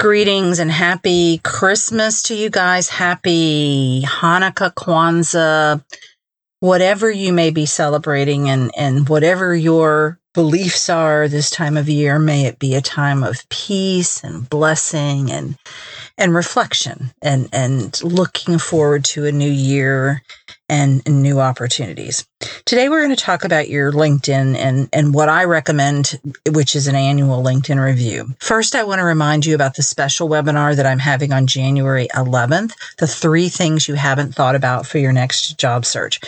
Greetings and happy Christmas to you guys. Happy Hanukkah, Kwanzaa, whatever you may be celebrating and, and whatever your beliefs are this time of year, may it be a time of peace and blessing and and reflection and and looking forward to a new year and, and new opportunities. Today we're going to talk about your LinkedIn and and what I recommend which is an annual LinkedIn review. First I want to remind you about the special webinar that I'm having on January 11th, the 3 things you haven't thought about for your next job search.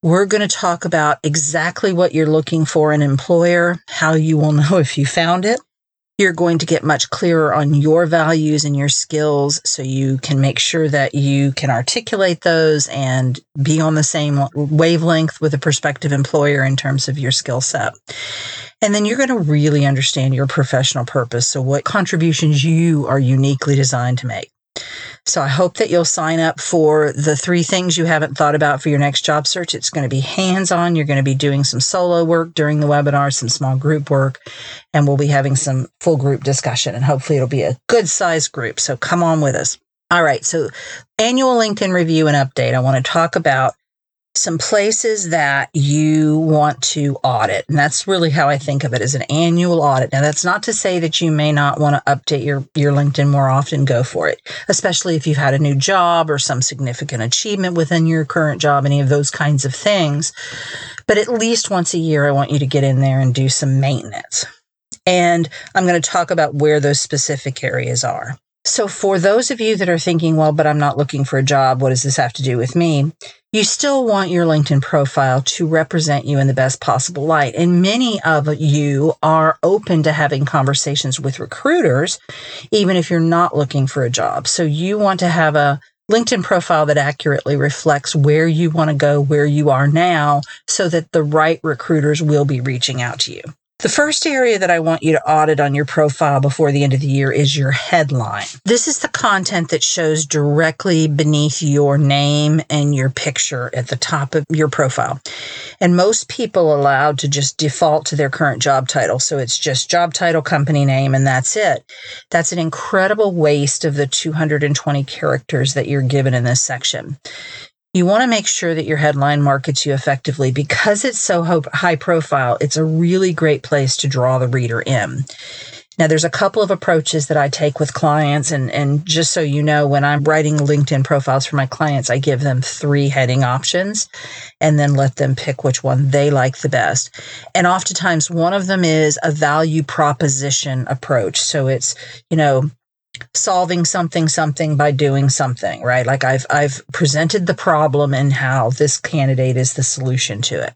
We're going to talk about exactly what you're looking for an employer, how you will know if you found it, you're going to get much clearer on your values and your skills so you can make sure that you can articulate those and be on the same wavelength with a prospective employer in terms of your skill set. And then you're going to really understand your professional purpose. So, what contributions you are uniquely designed to make. So I hope that you'll sign up for the three things you haven't thought about for your next job search. It's going to be hands on. You're going to be doing some solo work during the webinar, some small group work, and we'll be having some full group discussion. And hopefully it'll be a good sized group. So come on with us. All right. So annual LinkedIn review and update. I want to talk about some places that you want to audit. And that's really how I think of it as an annual audit. Now, that's not to say that you may not want to update your, your LinkedIn more often. Go for it, especially if you've had a new job or some significant achievement within your current job, any of those kinds of things. But at least once a year, I want you to get in there and do some maintenance. And I'm going to talk about where those specific areas are. So, for those of you that are thinking, well, but I'm not looking for a job, what does this have to do with me? You still want your LinkedIn profile to represent you in the best possible light. And many of you are open to having conversations with recruiters, even if you're not looking for a job. So, you want to have a LinkedIn profile that accurately reflects where you want to go, where you are now, so that the right recruiters will be reaching out to you. The first area that I want you to audit on your profile before the end of the year is your headline. This is the content that shows directly beneath your name and your picture at the top of your profile. And most people allowed to just default to their current job title. So it's just job title, company name, and that's it. That's an incredible waste of the 220 characters that you're given in this section you want to make sure that your headline markets you effectively because it's so high profile. It's a really great place to draw the reader in. Now, there's a couple of approaches that I take with clients. And, and just so you know, when I'm writing LinkedIn profiles for my clients, I give them three heading options and then let them pick which one they like the best. And oftentimes, one of them is a value proposition approach. So it's, you know, solving something something by doing something right? Like i've i've presented the problem and how this candidate is the solution to it.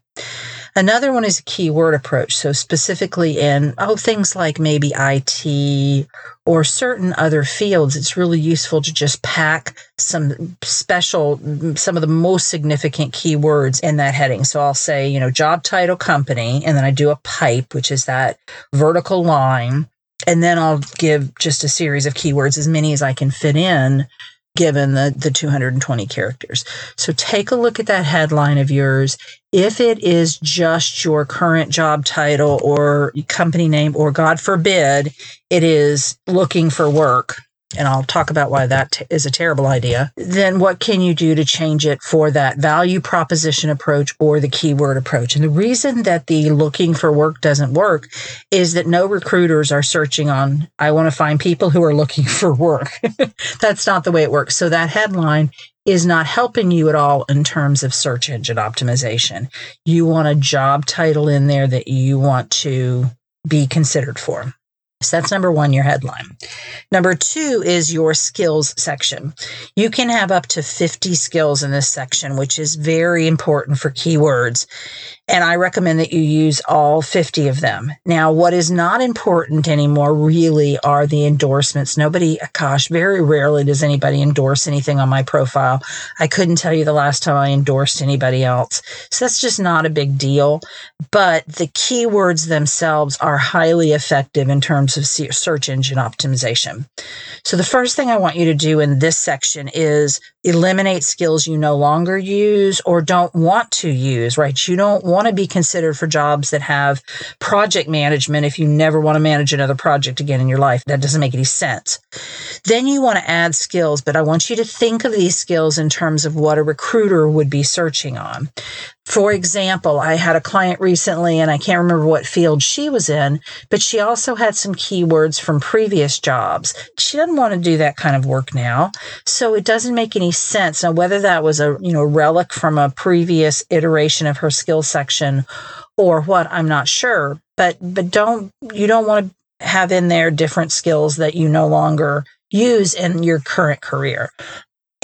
Another one is a keyword approach. So specifically in oh things like maybe it or certain other fields it's really useful to just pack some special some of the most significant keywords in that heading. So i'll say you know job title company and then i do a pipe which is that vertical line and then I'll give just a series of keywords, as many as I can fit in, given the, the 220 characters. So take a look at that headline of yours. If it is just your current job title or company name, or God forbid, it is looking for work, and I'll talk about why that t- is a terrible idea, then what can you do to change it for that value proposition approach or the keyword approach? And the reason that the looking for work doesn't work is that no recruiters are searching on, I want to find people who are looking for work. That's not the way it works. So that headline is not helping you at all in terms of search engine optimization. You want a job title in there that you want to be considered for. So that's number one, your headline. Number two is your skills section. You can have up to 50 skills in this section, which is very important for keywords. And I recommend that you use all 50 of them. Now, what is not important anymore really are the endorsements. Nobody, gosh, very rarely does anybody endorse anything on my profile. I couldn't tell you the last time I endorsed anybody else. So that's just not a big deal. But the keywords themselves are highly effective in terms of search engine optimization. So the first thing I want you to do in this section is eliminate skills you no longer use or don't want to use, right? You don't want to be considered for jobs that have project management if you never want to manage another project again in your life. That doesn't make any sense. Then you want to add skills, but I want you to think of these skills in terms of what a recruiter would be searching on. For example, I had a client recently and I can't remember what field she was in, but she also had some keywords from previous jobs. She doesn't want to do that kind of work now. So it doesn't make any sense. Now, whether that was a, you know, relic from a previous iteration of her skill section or what, I'm not sure. But, but don't, you don't want to have in there different skills that you no longer use in your current career.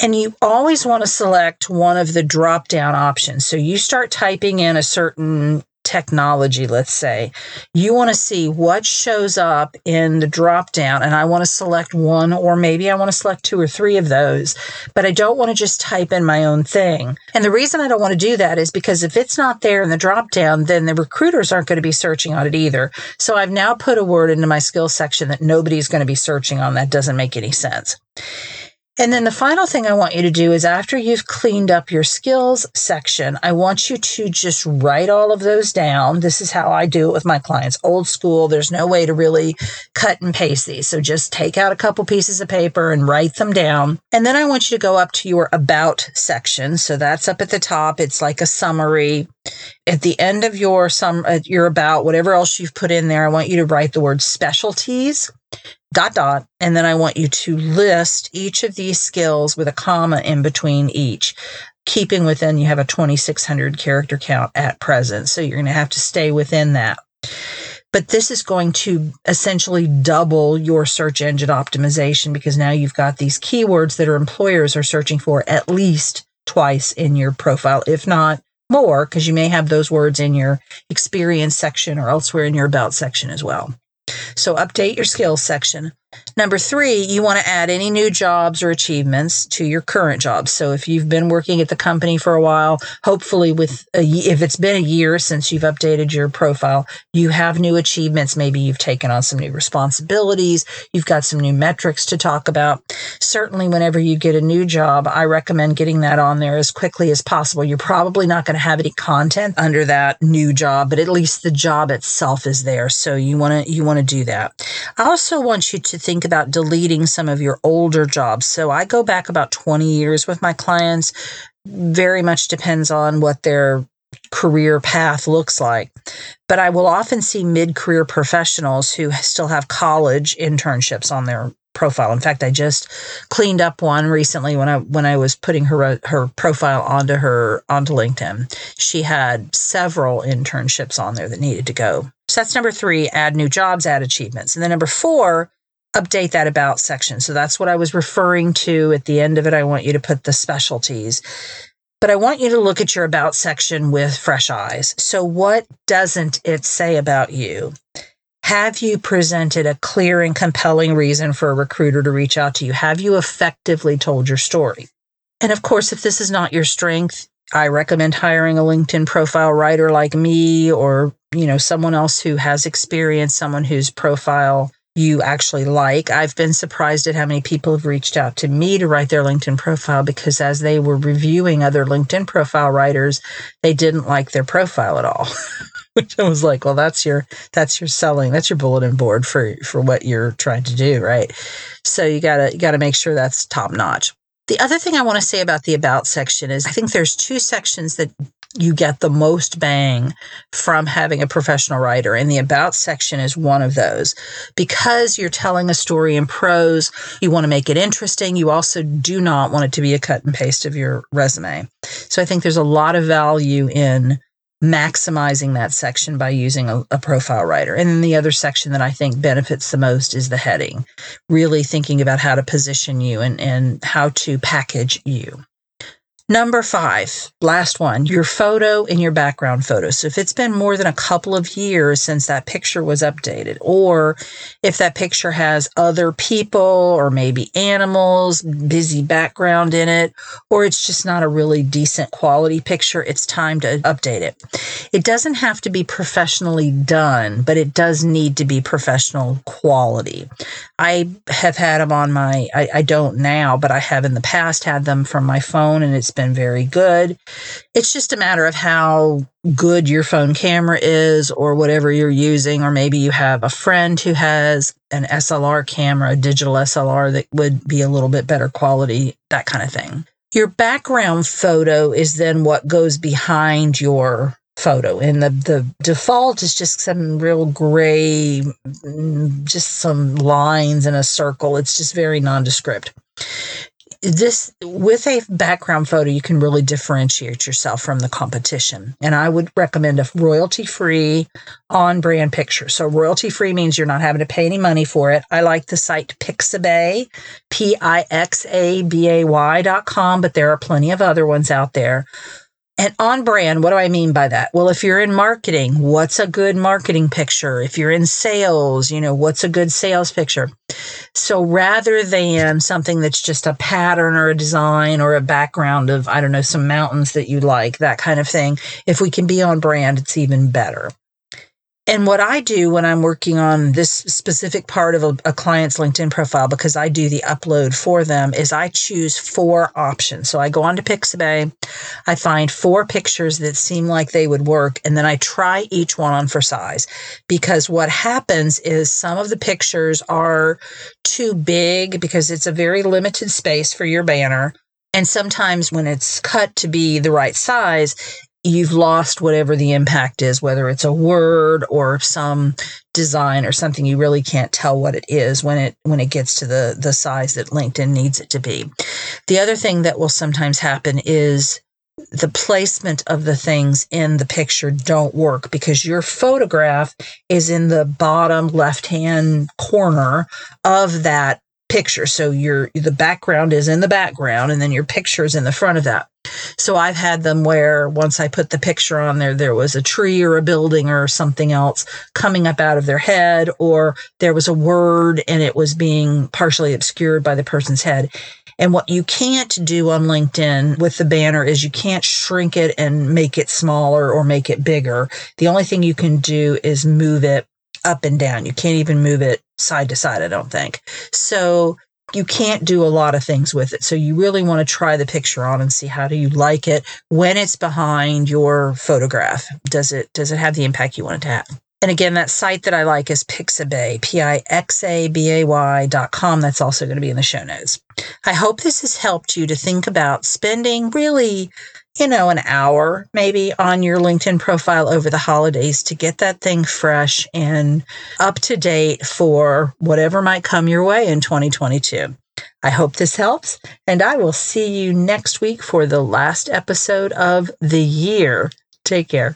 And you always want to select one of the drop down options. So you start typing in a certain technology, let's say. You want to see what shows up in the drop down, and I want to select one, or maybe I want to select two or three of those, but I don't want to just type in my own thing. And the reason I don't want to do that is because if it's not there in the drop down, then the recruiters aren't going to be searching on it either. So I've now put a word into my skills section that nobody's going to be searching on. That doesn't make any sense. And then the final thing I want you to do is after you've cleaned up your skills section, I want you to just write all of those down. This is how I do it with my clients. Old school, there's no way to really cut and paste these. So just take out a couple pieces of paper and write them down. And then I want you to go up to your about section. So that's up at the top. It's like a summary. At the end of your sum, uh, your about, whatever else you've put in there, I want you to write the word specialties dot dot and then i want you to list each of these skills with a comma in between each keeping within you have a 2600 character count at present so you're going to have to stay within that. But this is going to essentially double your search engine optimization because now you've got these keywords that our employers are searching for at least twice in your profile if not more because you may have those words in your experience section or elsewhere in your about section as well so update your skills section. Number three, you want to add any new jobs or achievements to your current job. So if you've been working at the company for a while, hopefully with a, if it's been a year since you've updated your profile, you have new achievements. Maybe you've taken on some new responsibilities. You've got some new metrics to talk about. Certainly whenever you get a new job, I recommend getting that on there as quickly as possible. You're probably not going to have any content under that new job, but at least the job itself is there. So you want to, you want to do that. I also want you to think about deleting some of your older jobs. So I go back about 20 years with my clients. Very much depends on what their career path looks like. But I will often see mid career professionals who still have college internships on their profile. In fact, I just cleaned up one recently when I when I was putting her her profile onto her onto LinkedIn. She had several internships on there that needed to go. So that's number 3, add new jobs, add achievements. And then number 4, update that about section. So that's what I was referring to at the end of it. I want you to put the specialties. But I want you to look at your about section with fresh eyes. So, what doesn't it say about you? Have you presented a clear and compelling reason for a recruiter to reach out to you? Have you effectively told your story? And of course, if this is not your strength, I recommend hiring a LinkedIn profile writer like me or, you know, someone else who has experience, someone whose profile you actually like. I've been surprised at how many people have reached out to me to write their LinkedIn profile because as they were reviewing other LinkedIn profile writers, they didn't like their profile at all. Which I was like, well, that's your that's your selling, that's your bulletin board for for what you're trying to do, right? So you gotta you gotta make sure that's top notch. The other thing I want to say about the about section is I think there's two sections that you get the most bang from having a professional writer. And the about section is one of those. Because you're telling a story in prose, you want to make it interesting. You also do not want it to be a cut and paste of your resume. So I think there's a lot of value in maximizing that section by using a, a, profile writer. And then the other section that I think benefits the most is the heading, really thinking about how to position you and, and how to package you. Number five, last one, your photo and your background photo. So if it's been more than a couple of years since that picture was updated, or if that picture has other people or maybe animals, busy background in it, or it's just not a really decent quality picture, it's time to update it. It doesn't have to be professionally done, but it does need to be professional quality. I have had them on my, I, I don't now, but I have in the past had them from my phone and it's been very good. It's just a matter of how good your phone camera is or whatever you're using, or maybe you have a friend who has an SLR camera, a digital SLR that would be a little bit better quality, that kind of thing. Your background photo is then what goes behind your photo and the the default is just some real gray mm, just some lines in a circle it's just very nondescript this with a background photo you can really differentiate yourself from the competition. And i would recommend a royalty free on brand picture. So royalty free means you're not having to pay any money for it. I like the site pixabay p-i-x-a-b-a-y dot com but there are plenty of other ones out there and on brand, what do I mean by that? Well, if you're in marketing, what's a good marketing picture? If you're in sales, you know, what's a good sales picture? So rather than something that's just a pattern or a design or a background of, I don't know, some mountains that you like, that kind of thing, if we can be on brand, it's even better. And what I do when I'm working on this specific part of a, a, client's LinkedIn profile, because I do the upload for them, is I choose four options. So I go on to Pixabay, I find four pictures that seem like they would work, and then I try each one on for size. Because what happens is some of the pictures are too big because it's a very limited space for your banner. And sometimes when it's cut to be the right size, you've lost whatever the impact is, whether it's a word or some design or something you really can't tell what it is when it when it gets to the the size that LinkedIn needs it to be. The other thing that will sometimes happen is the placement of the things in the picture don't work because your photograph is in the bottom left hand corner of that picture. So your the background is in the background and then your picture is in the front of that. So I've had them where once I put the picture on there, there was a tree or a building or something else coming up out of their head, or there was a word and it was being partially obscured by the person's head. And what you can't do on LinkedIn with the banner is you can't shrink it and make it smaller or make it bigger. The only thing you can do is move it up and down. You can't even move it side to side, I don't think. So you can't do a lot of things with it. So you really want to try the picture on and see how do you like it when it's behind your photograph. Does it does it have the impact you want it to have? And again, that site that I like is Pixabay, P-I-X-A-B-A-Y dot com. That's also going to be in the show notes. I hope this has helped you to think about spending really you know, an hour maybe on your LinkedIn profile over the holidays to get that thing fresh and up to date for whatever might come your way in 2022. I hope this helps, and I will see you next week for the last episode of the year. Take care.